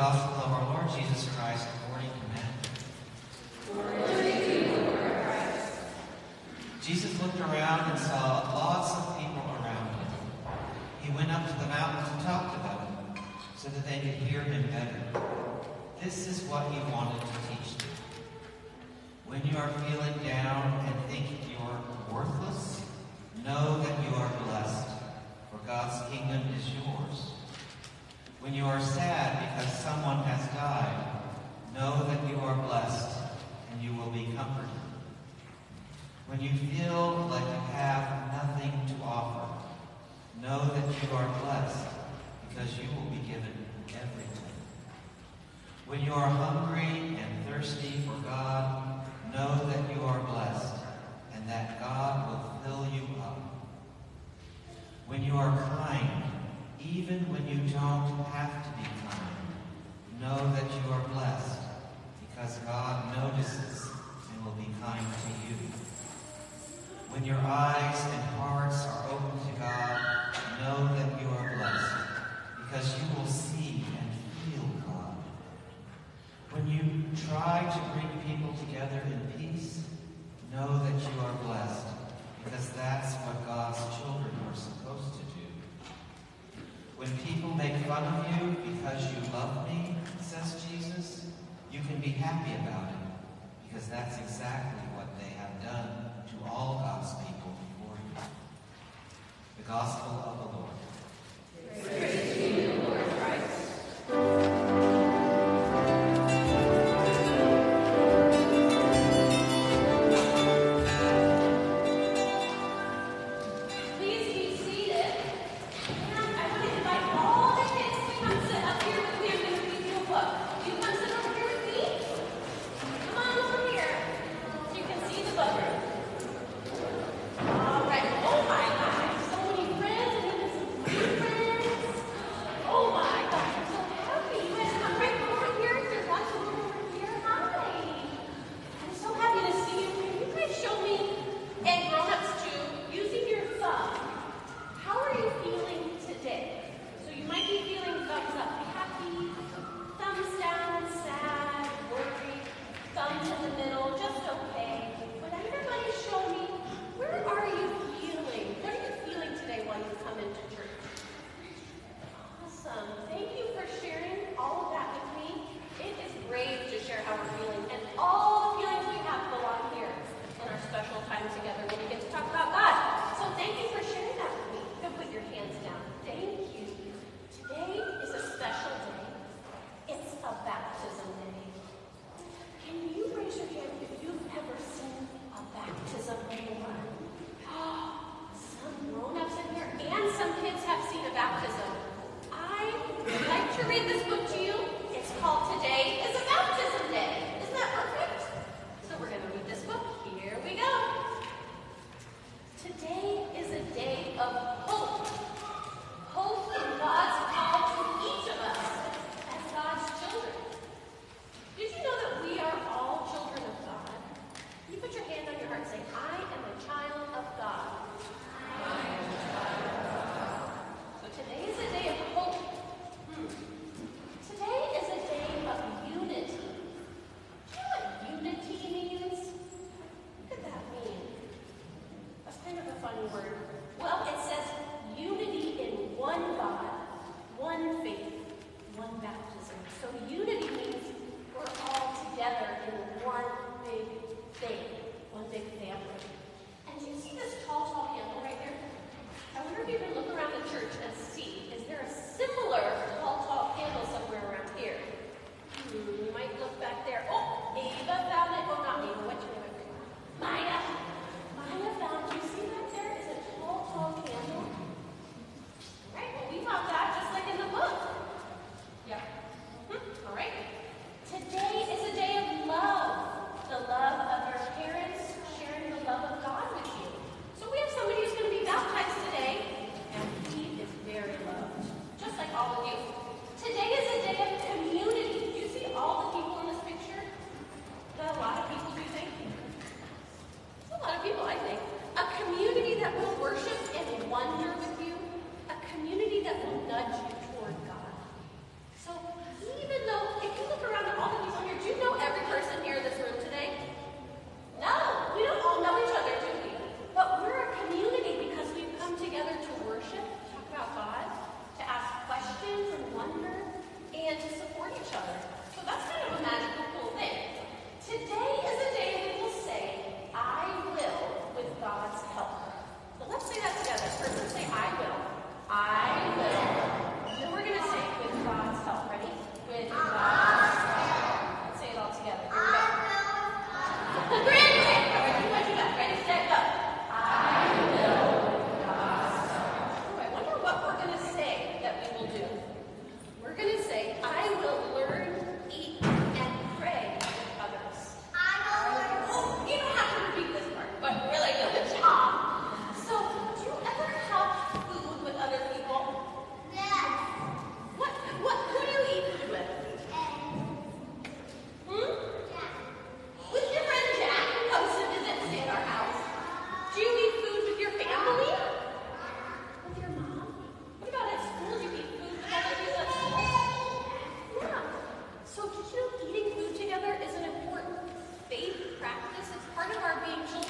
Gospel of our Lord Jesus Christ according to Matthew. Jesus looked around and saw lots of people around him. He went up to the mountain to talk to them so that they could hear him better. This is what he wanted to teach them. When you are feeling down and think you're worthless, know that you are blessed, for God's kingdom is yours. When you are sad, someone has died, know that you are blessed and you will be comforted. When you feel like you have nothing to offer, know that you are blessed because you will be given everything. When you are hungry and thirsty for God, know that you are blessed and that God will fill you up. When you are kind, even when you don't have to be kind, know that you are blessed because God notices and will be kind to you. When your eyes and hearts are open to God, know that you are blessed because you will see and feel God. When you try to bring people together in peace, know that you are blessed because that's what God's children are supposed to do. When people make fun of you because you love me, says Jesus, you can be happy about it because that's exactly what they have done all God's people before you. The Gospel of the Lord. So you practice. It's part of our being children.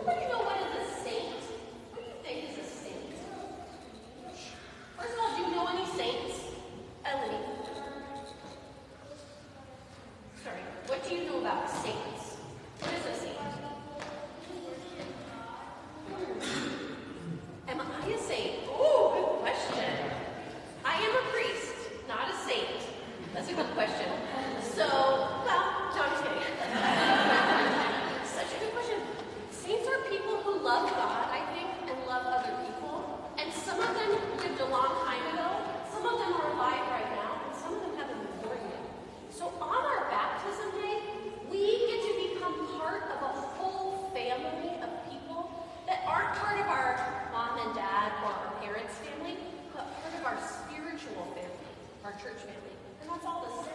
Nobody knows our church family. And that's all the sense.